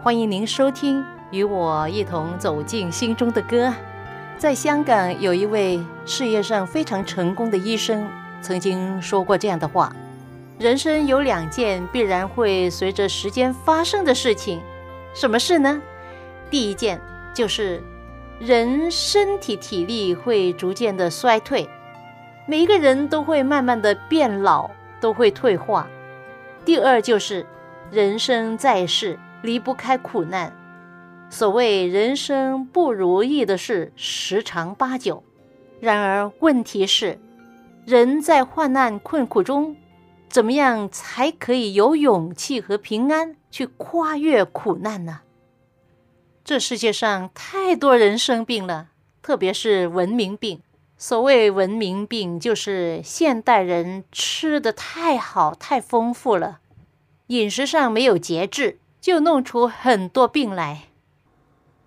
欢迎您收听，与我一同走进心中的歌。在香港，有一位事业上非常成功的医生，曾经说过这样的话：人生有两件必然会随着时间发生的事情，什么事呢？第一件就是人身体体力会逐渐的衰退，每一个人都会慢慢的变老，都会退化。第二就是人生在世离不开苦难，所谓人生不如意的事十常八九。然而问题是，人在患难困苦中，怎么样才可以有勇气和平安去跨越苦难呢？这世界上太多人生病了，特别是文明病。所谓文明病，就是现代人吃的太好、太丰富了，饮食上没有节制，就弄出很多病来。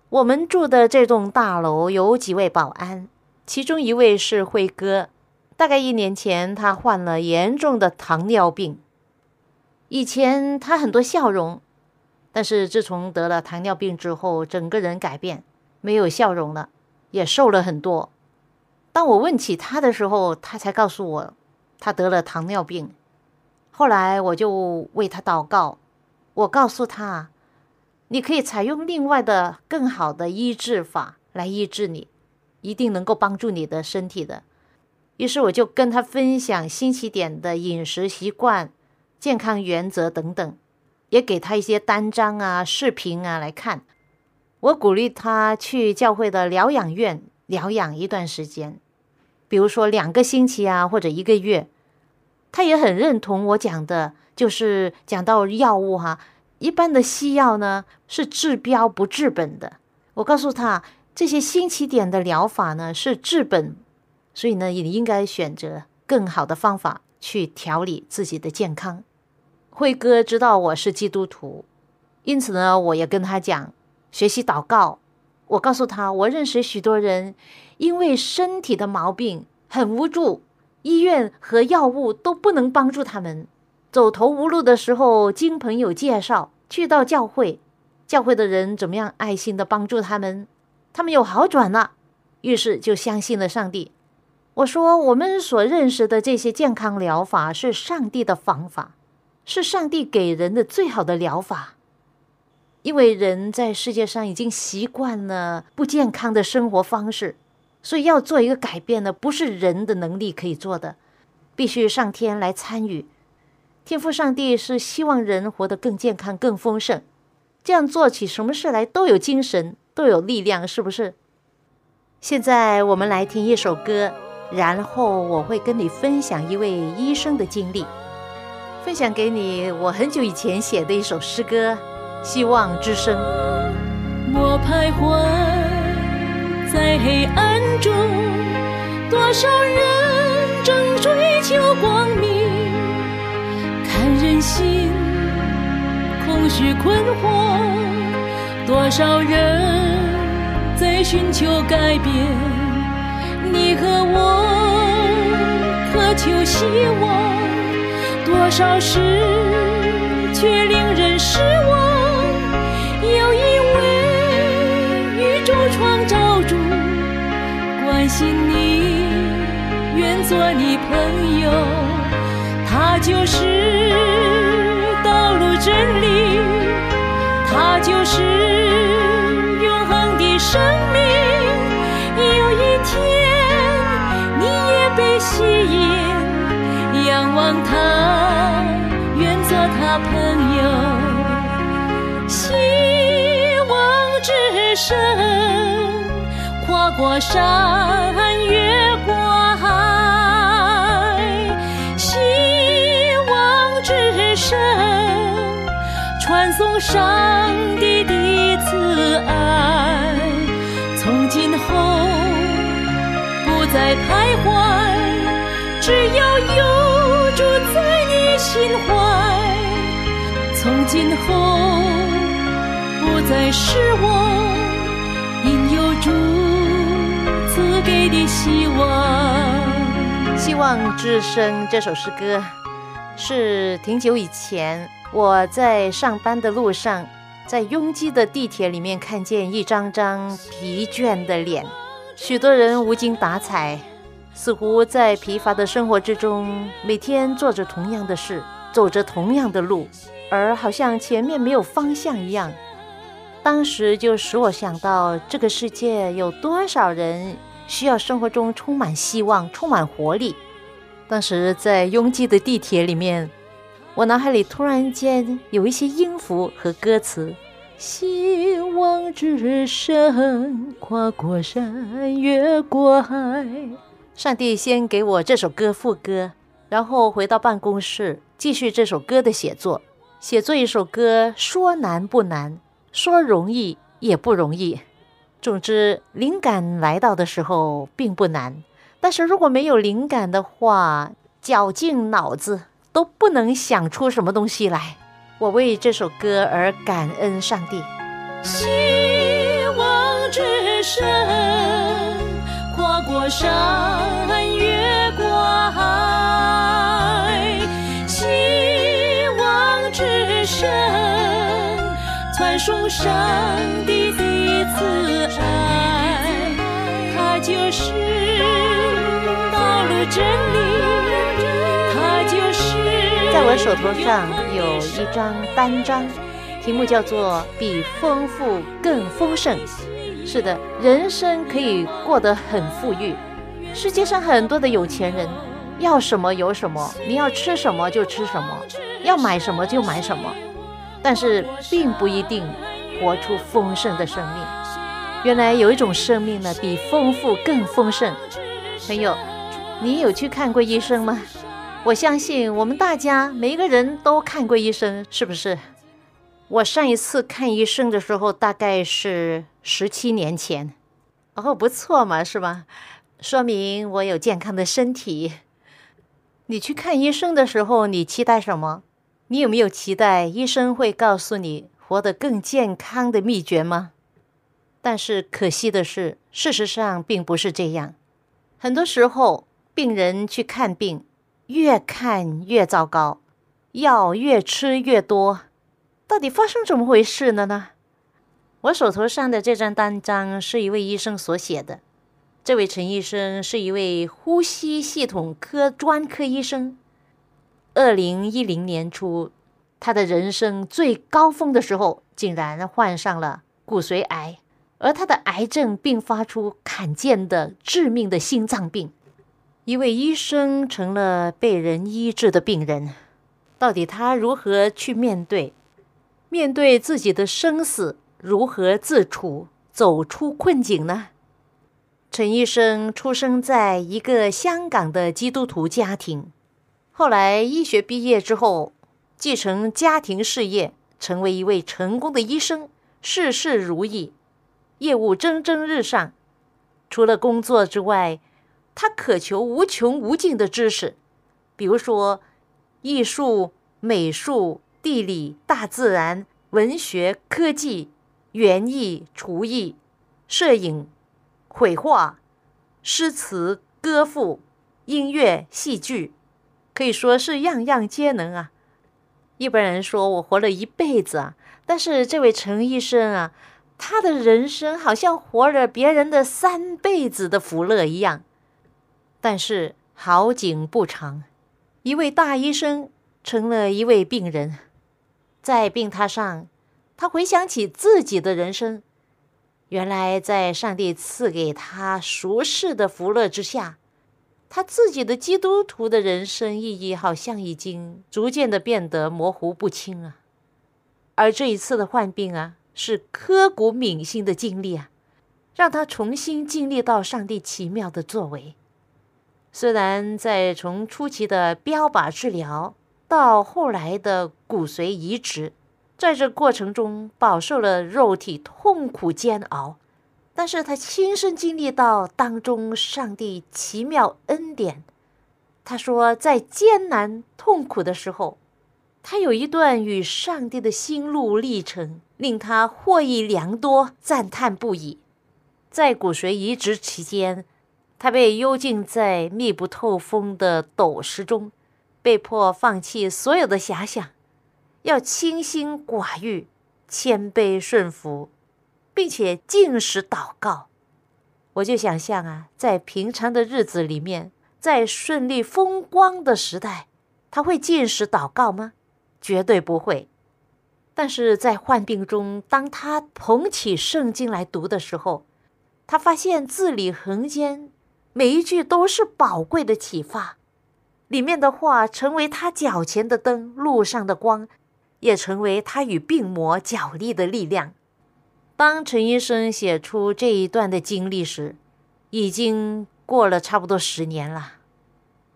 我们住的这栋大楼有几位保安，其中一位是辉哥。大概一年前，他患了严重的糖尿病。以前他很多笑容，但是自从得了糖尿病之后，整个人改变，没有笑容了，也瘦了很多。当我问起他的时候，他才告诉我，他得了糖尿病。后来我就为他祷告，我告诉他，你可以采用另外的更好的医治法来医治你，一定能够帮助你的身体的。于是我就跟他分享新起点的饮食习惯、健康原则等等，也给他一些单张啊、视频啊来看。我鼓励他去教会的疗养院疗养一段时间。比如说两个星期啊，或者一个月，他也很认同我讲的，就是讲到药物哈，一般的西药呢是治标不治本的。我告诉他，这些新起点的疗法呢是治本，所以呢也应该选择更好的方法去调理自己的健康。辉哥知道我是基督徒，因此呢我也跟他讲学习祷告。我告诉他，我认识许多人。因为身体的毛病很无助，医院和药物都不能帮助他们。走投无路的时候，经朋友介绍去到教会，教会的人怎么样爱心的帮助他们，他们有好转了，于是就相信了上帝。我说，我们所认识的这些健康疗法是上帝的方法，是上帝给人的最好的疗法。因为人在世界上已经习惯了不健康的生活方式。所以要做一个改变呢，不是人的能力可以做的，必须上天来参与。天父上帝是希望人活得更健康、更丰盛，这样做起什么事来都有精神、都有力量，是不是？现在我们来听一首歌，然后我会跟你分享一位医生的经历，分享给你我很久以前写的一首诗歌《希望之声》。我徘徊。在黑暗中，多少人正追求光？心空虚困惑，多少人在寻求改变？你和我渴求希望，多少事却令人失望。有一位宇宙创造主。关心你，愿做你朋友，他就是真理，他就是永恒的生命。有一天，你也被吸引，仰望他，愿做他朋友。希望之声，跨过山，越上帝的慈爱。从今后不再徘徊，只要有主在你心怀。从今后不再失望，因有主赐给的希望。希望之声这首诗歌是挺久以前我在上班的路上，在拥挤的地铁里面看见一张张疲倦的脸，许多人无精打采，似乎在疲乏的生活之中，每天做着同样的事，走着同样的路，而好像前面没有方向一样。当时就使我想到，这个世界有多少人需要生活中充满希望、充满活力。当时在拥挤的地铁里面，我脑海里突然间有一些音符和歌词：“希望之声，跨过山，越过海。”上帝先给我这首歌副歌，然后回到办公室继续这首歌的写作。写作一首歌，说难不难，说容易也不容易。总之，灵感来到的时候并不难。但是如果没有灵感的话，绞尽脑汁都不能想出什么东西来。我为这首歌而感恩上帝。希望之声，跨过山，越过海。希望之声，传送上帝的慈爱，它就是道路真理，我手头上有一张单张，题目叫做“比丰富更丰盛”。是的，人生可以过得很富裕。世界上很多的有钱人，要什么有什么，你要吃什么就吃什么，要买什么就买什么，但是并不一定活出丰盛的生命。原来有一种生命呢，比丰富更丰盛。朋友，你有去看过医生吗？我相信我们大家每一个人都看过医生，是不是？我上一次看医生的时候大概是十七年前，哦，不错嘛，是吧？说明我有健康的身体。你去看医生的时候，你期待什么？你有没有期待医生会告诉你活得更健康的秘诀吗？但是可惜的是，事实上并不是这样。很多时候，病人去看病，越看越糟糕，药越吃越多。到底发生怎么回事了呢？我手头上的这张单张是一位医生所写的。这位陈医生是一位呼吸系统科专科医生。二零一零年初，他的人生最高峰的时候，竟然患上了骨髓癌，而他的癌症并发出罕见的致命的心脏病。一位医生成了被人医治的病人，到底他如何去面对？面对自己的生死，如何自处，走出困境呢？陈医生出生在一个香港的基督徒家庭，后来医学毕业之后，继承家庭事业，成为一位成功的医生，事事如意，业务蒸蒸日上。除了工作之外，他渴求无穷无尽的知识，比如说艺术、美术。地理、大自然、文学、科技、园艺、厨艺、摄影、绘画、诗词歌赋、音乐、戏剧，可以说是样样皆能啊。一般人说我活了一辈子啊，但是这位陈医生啊，他的人生好像活了别人的三辈子的福乐一样。但是好景不长，一位大医生成了一位病人。在病榻上，他回想起自己的人生，原来在上帝赐给他俗世的福乐之下，他自己的基督徒的人生意义好像已经逐渐的变得模糊不清啊。而这一次的患病啊，是刻骨铭心的经历啊，让他重新经历到上帝奇妙的作为。虽然在从初期的标靶治疗到后来的骨髓移植，在这过程中饱受了肉体痛苦煎熬，但是他亲身经历到当中上帝奇妙恩典。他说，在艰难痛苦的时候。他有一段与上帝的心路历程，令他获益良多，赞叹不已。在骨髓移植期间，他被幽禁在密不透风的斗室中，被迫放弃所有的遐想，要清心寡欲、谦卑顺服，并且进食祷告。我就想象啊，在平常的日子里面，在顺利风光的时代，他会进食祷告吗？绝对不会，但是在患病中，当他捧起圣经来读的时候，他发现字里行间每一句都是宝贵的启发，里面的话成为他脚前的灯，路上的光，也成为他与病魔角力的力量。当陈医生写出这一段的经历时，已经过了差不多十年了。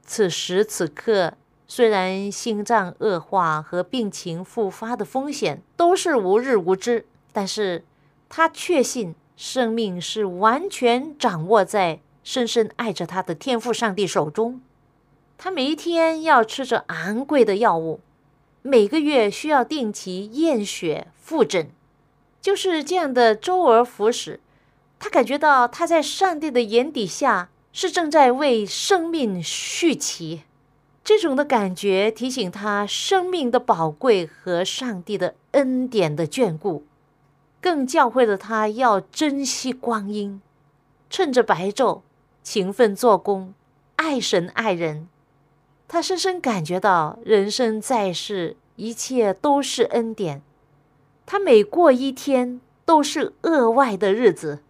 此时此刻。虽然心脏恶化和病情复发的风险都是无日无之，但是他确信生命是完全掌握在深深爱着他的天父上帝手中。他每一天要吃着昂贵的药物，每个月需要定期验血复诊，就是这样的周而复始。他感觉到他在上帝的眼底下是正在为生命续期。这种的感觉提醒他生命的宝贵和上帝的恩典的眷顾，更教会了他要珍惜光阴，趁着白昼勤奋做工，爱神爱人。他深深感觉到人生在世一切都是恩典，他每过一天都是额外的日子。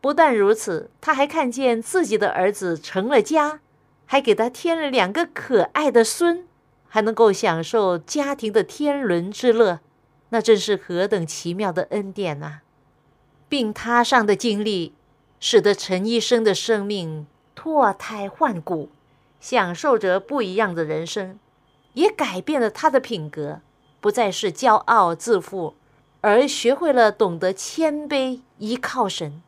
不但如此，他还看见自己的儿子成了家。还给他添了两个可爱的孙，还能够享受家庭的天伦之乐，那真是何等奇妙的恩典呐！病榻上的经历，使得陈医生的生命脱胎换骨，享受着不一样的人生，也改变了他的品格，不再是骄傲自负，而学会了懂得谦卑，依靠神。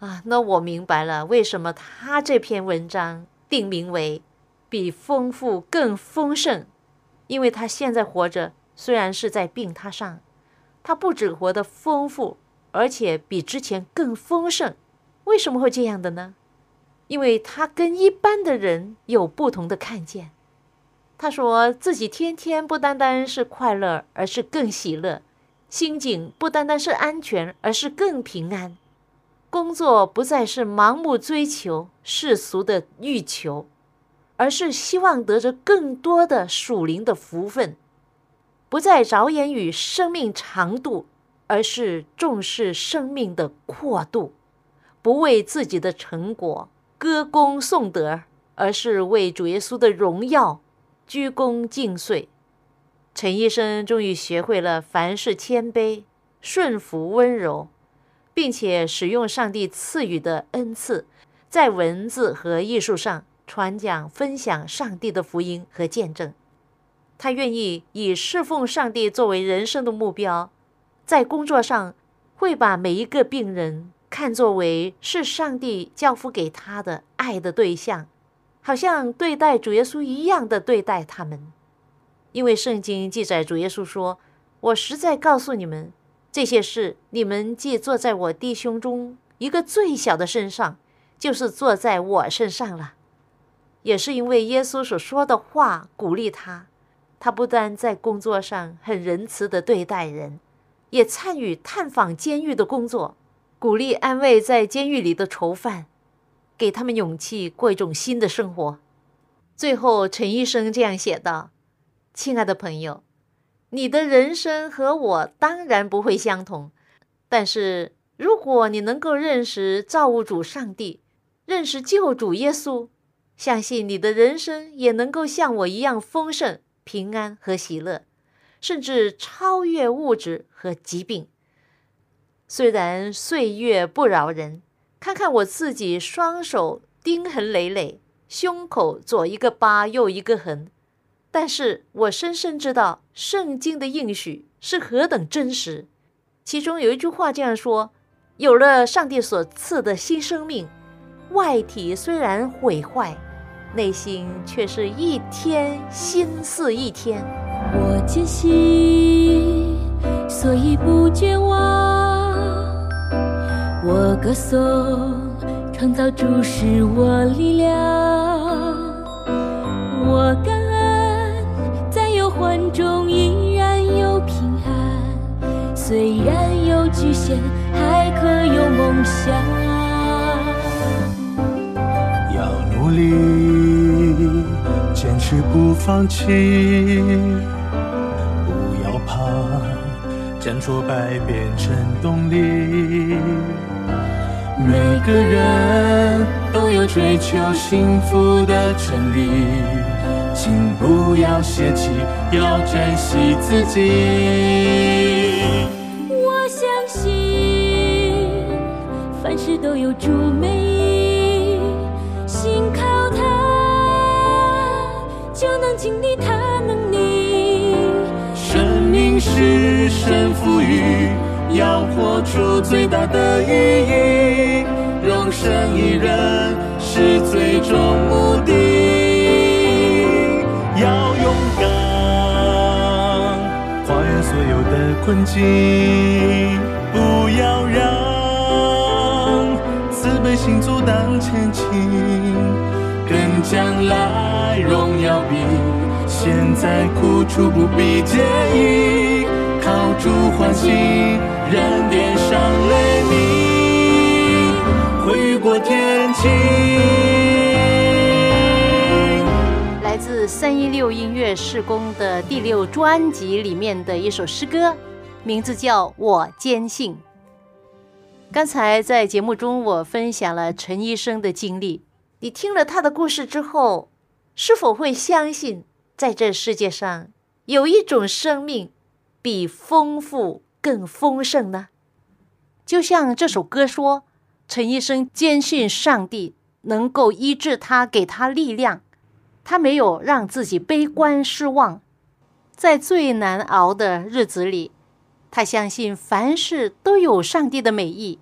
啊，那我明白了，为什么他这篇文章。定名为“比丰富更丰盛”，因为他现在活着，虽然是在病榻上，他不止活得丰富，而且比之前更丰盛。为什么会这样的呢？因为他跟一般的人有不同的看见。他说自己天天不单单是快乐，而是更喜乐；心境不单单是安全，而是更平安。工作不再是盲目追求世俗的欲求，而是希望得着更多的属灵的福分；不再着眼于生命长度，而是重视生命的阔度；不为自己的成果歌功颂德，而是为主耶稣的荣耀鞠躬尽瘁。陈医生终于学会了凡事谦卑、顺服、温柔。并且使用上帝赐予的恩赐，在文字和艺术上传讲、分享上帝的福音和见证。他愿意以侍奉上帝作为人生的目标，在工作上会把每一个病人看作为是上帝交付给他的爱的对象，好像对待主耶稣一样的对待他们。因为圣经记载，主耶稣说：“我实在告诉你们。”这些事，你们既坐在我弟兄中一个最小的身上，就是坐在我身上了。也是因为耶稣所说的话鼓励他，他不但在工作上很仁慈的对待人，也参与探访监狱的工作，鼓励安慰在监狱里的囚犯，给他们勇气过一种新的生活。最后，陈医生这样写道：“亲爱的朋友。”你的人生和我当然不会相同，但是如果你能够认识造物主上帝，认识救主耶稣，相信你的人生也能够像我一样丰盛、平安和喜乐，甚至超越物质和疾病。虽然岁月不饶人，看看我自己，双手钉痕累累，胸口左一个疤，右一个痕，但是我深深知道圣经的应许是何等真实。其中有一句话这样说：“有了上帝所赐的新生命。”外体虽然毁坏，内心却是一天心似一天。我坚信，所以不绝望。我歌颂，创造主使我力量。我感恩，在忧患中依然有平安。虽然有局限，还可有梦想。要努力，坚持不放弃，不要怕，将挫败变成动力。每个人都有追求幸福的权利，请不要泄气，要珍惜自己。我相信，凡事都有助美。活出最大的意义。容身一人是最终目的，要勇敢，跨越所有的困境，不要让慈悲心阻挡前进，跟将来荣耀比。现在苦楚不必介意，靠主欢喜，人点上雷鸣，会过天晴。来自三一六音乐事工的第六专辑里面的一首诗歌，名字叫《我坚信》。刚才在节目中我分享了陈医生的经历，你听了他的故事之后，是否会相信？在这世界上，有一种生命比丰富更丰盛呢。就像这首歌说，陈医生坚信上帝能够医治他，给他力量。他没有让自己悲观失望，在最难熬的日子里，他相信凡事都有上帝的美意。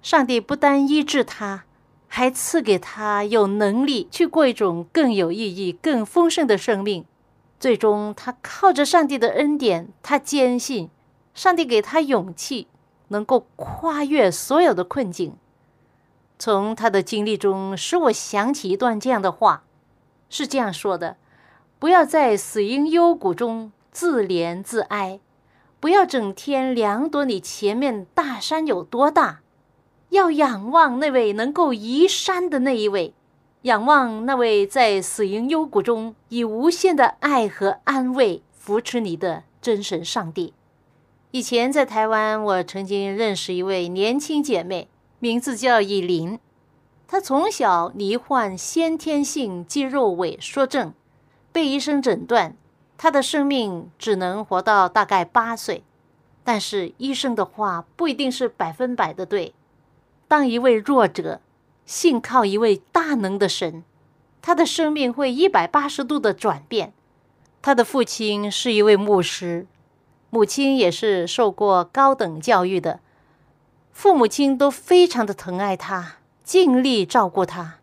上帝不单医治他。还赐给他有能力去过一种更有意义、更丰盛的生命。最终，他靠着上帝的恩典，他坚信上帝给他勇气，能够跨越所有的困境。从他的经历中，使我想起一段这样的话，是这样说的：“不要在死因幽谷中自怜自哀，不要整天量度你前面大山有多大。”要仰望那位能够移山的那一位，仰望那位在死荫幽谷中以无限的爱和安慰扶持你的真神上帝。以前在台湾，我曾经认识一位年轻姐妹，名字叫以琳。她从小罹患先天性肌肉萎缩症，被医生诊断，她的生命只能活到大概八岁。但是医生的话不一定是百分百的对。当一位弱者信靠一位大能的神，他的生命会一百八十度的转变。他的父亲是一位牧师，母亲也是受过高等教育的，父母亲都非常的疼爱他，尽力照顾他。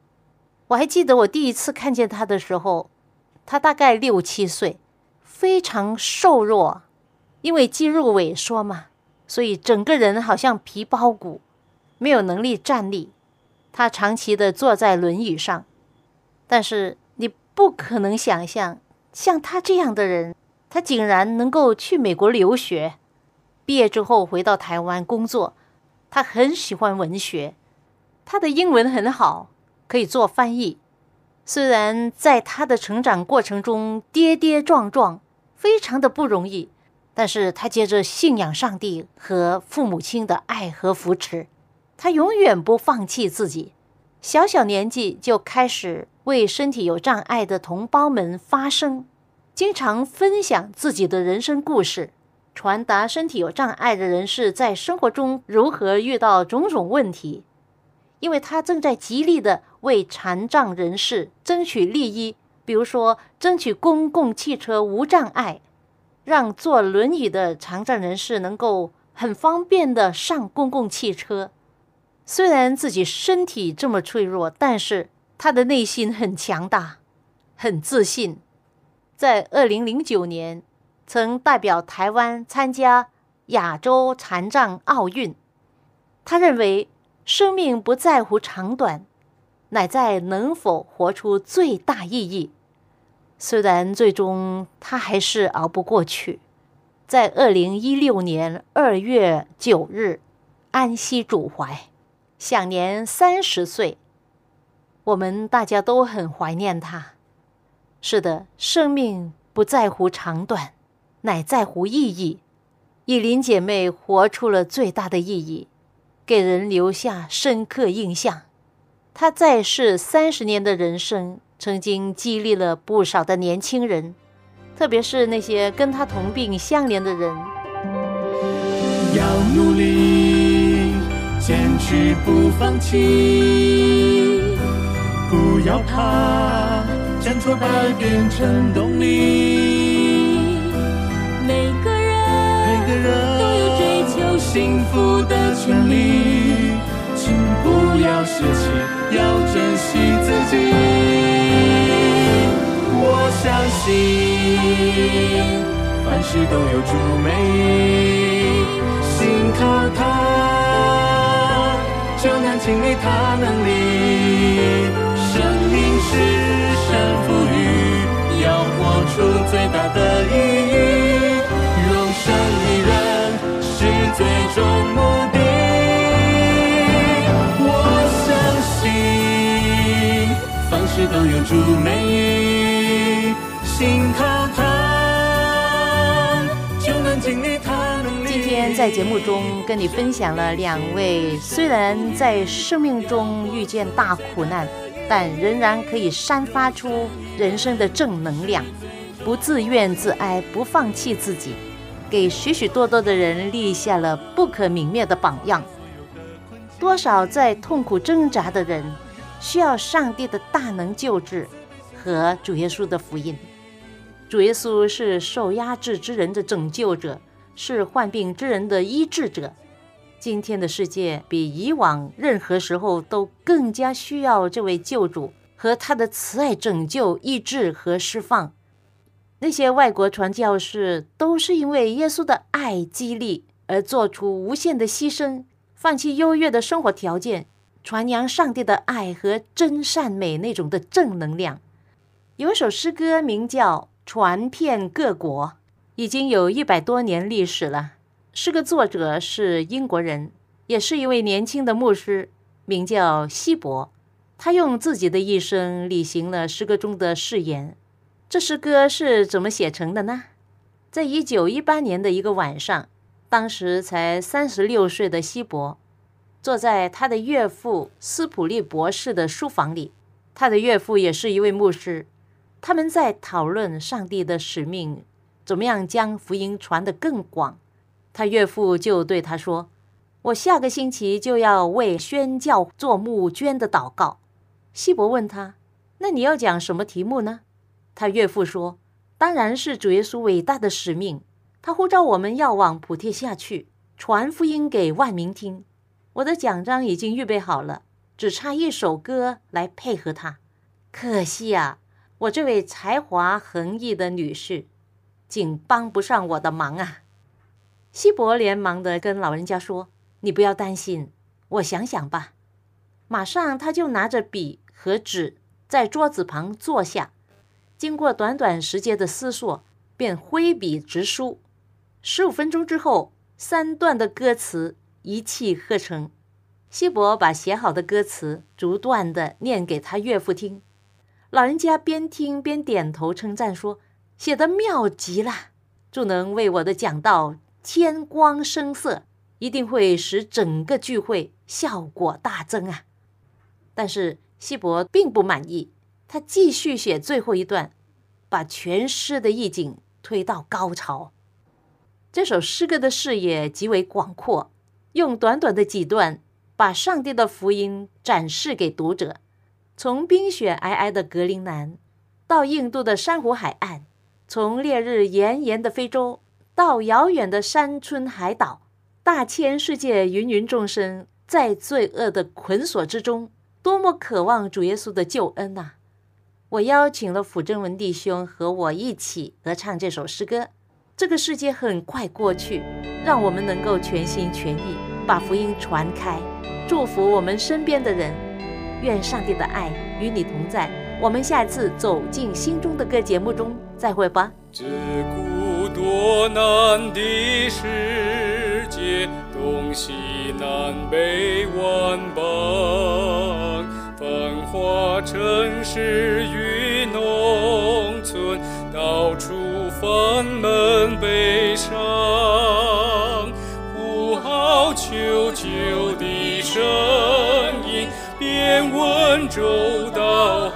我还记得我第一次看见他的时候，他大概六七岁，非常瘦弱，因为肌肉萎缩嘛，所以整个人好像皮包骨。没有能力站立，他长期的坐在轮椅上。但是你不可能想象，像他这样的人，他竟然能够去美国留学，毕业之后回到台湾工作。他很喜欢文学，他的英文很好，可以做翻译。虽然在他的成长过程中跌跌撞撞，非常的不容易，但是他接着信仰上帝和父母亲的爱和扶持，他永远不放弃自己。小小年纪就开始为身体有障碍的同胞们发声，经常分享自己的人生故事，传达身体有障碍的人士在生活中如何遇到种种问题。因为他正在极力的为残障人士争取利益，比如说争取公共汽车无障碍，让坐轮椅的残障人士能够很方便的上公共汽车。虽然自己身体这么脆弱，但是他的内心很强大，很自信。在二零零九年，曾代表台湾参加亚洲残障奥运。他认为，生命不在乎长短，乃在能否活出最大意义。虽然最终他还是熬不过去，在二零一六年二月九日安息主怀。享年三十岁，我们大家都很怀念他。是的，生命不在乎长短，乃在乎意义。以琳姐妹活出了最大的意义，给人留下深刻印象。她在世三十年的人生，曾经激励了不少的年轻人，特别是那些跟她同病相怜的人。要努力。坚持不放弃，不要怕，将挫败变成动力。每个人，每个人都有追求幸福的权利，请不要泄气，要珍惜自己。我相信，凡事都有助美，心靠他。就能经历他能力。生命是出最大的意义。荣生一人是最终目的。我相信，凡事都有助美意，心靠他，就能经历他。今天在节目中跟你分享了两位虽然在生命中遇见大苦难，但仍然可以散发出人生的正能量，不自怨自哀，不放弃自己，给许许多多的人立下了不可泯灭的榜样。多少在痛苦挣扎的人，需要上帝的大能救治和主耶稣的福音。主耶稣是受压制之人的拯救者。是患病之人的医治者。今天的世界比以往任何时候都更加需要这位救主和他的慈爱拯救、医治和释放。那些外国传教士都是因为耶稣的爱激励而做出无限的牺牲，放弃优越的生活条件，传扬上帝的爱和真善美那种的正能量。有一首诗歌名叫《传遍各国》。已经有一百多年历史了。诗歌作者是英国人，也是一位年轻的牧师，名叫希伯。他用自己的一生履行了诗歌中的誓言。这诗歌是怎么写成的呢？在一九一八年的一个晚上，当时才三十六岁的希伯，坐在他的岳父斯普利博士的书房里。他的岳父也是一位牧师，他们在讨论上帝的使命。怎么样将福音传得更广？他岳父就对他说：“我下个星期就要为宣教做募捐的祷告。”希伯问他：“那你要讲什么题目呢？”他岳父说：“当然是主耶稣伟大的使命。他呼召我们要往普天下去，传福音给万民听。我的奖章已经预备好了，只差一首歌来配合他。可惜呀，我这位才华横溢的女士。”竟帮不上我的忙啊！希伯连忙的跟老人家说：“你不要担心，我想想吧。”马上他就拿着笔和纸在桌子旁坐下，经过短短时间的思索，便挥笔直书。十五分钟之后，三段的歌词一气呵成。希伯把写好的歌词逐段的念给他岳父听，老人家边听边点头称赞说。写的妙极了，就能为我的讲道添光生色，一定会使整个聚会效果大增啊！但是希伯并不满意，他继续写最后一段，把全诗的意境推到高潮。这首诗歌的视野极为广阔，用短短的几段，把上帝的福音展示给读者。从冰雪皑皑的格陵兰，到印度的珊瑚海岸；从烈日炎炎的非洲，到遥远的山村海岛，大千世界芸芸众生在罪恶的捆锁之中，多么渴望主耶稣的救恩呐！我邀请了辅正文弟兄和我一起合唱这首诗歌。这个世界很快过去，让我们能够全心全意把福音传开，祝福我们身边的人。愿上帝的爱与你同在。我们下次走进心中的歌节目中再会吧。这孤多难的世界，东西南北万邦，繁华城市与农村，到处。烦闷悲伤，呼号求救的声音，遍温州到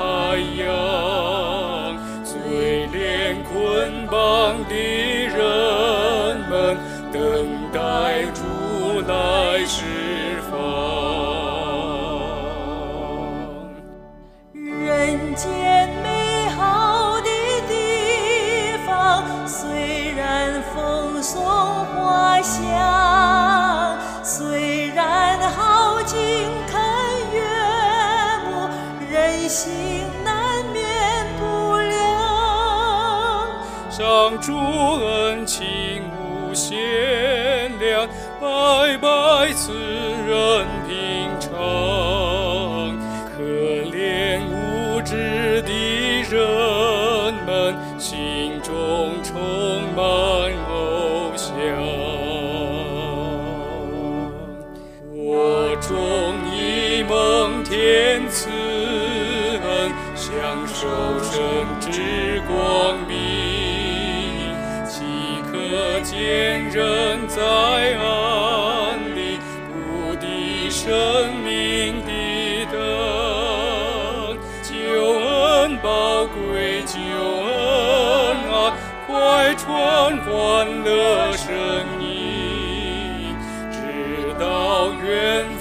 上主恩情无限量，白白赐人。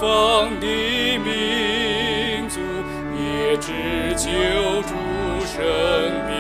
方的民族也只救助生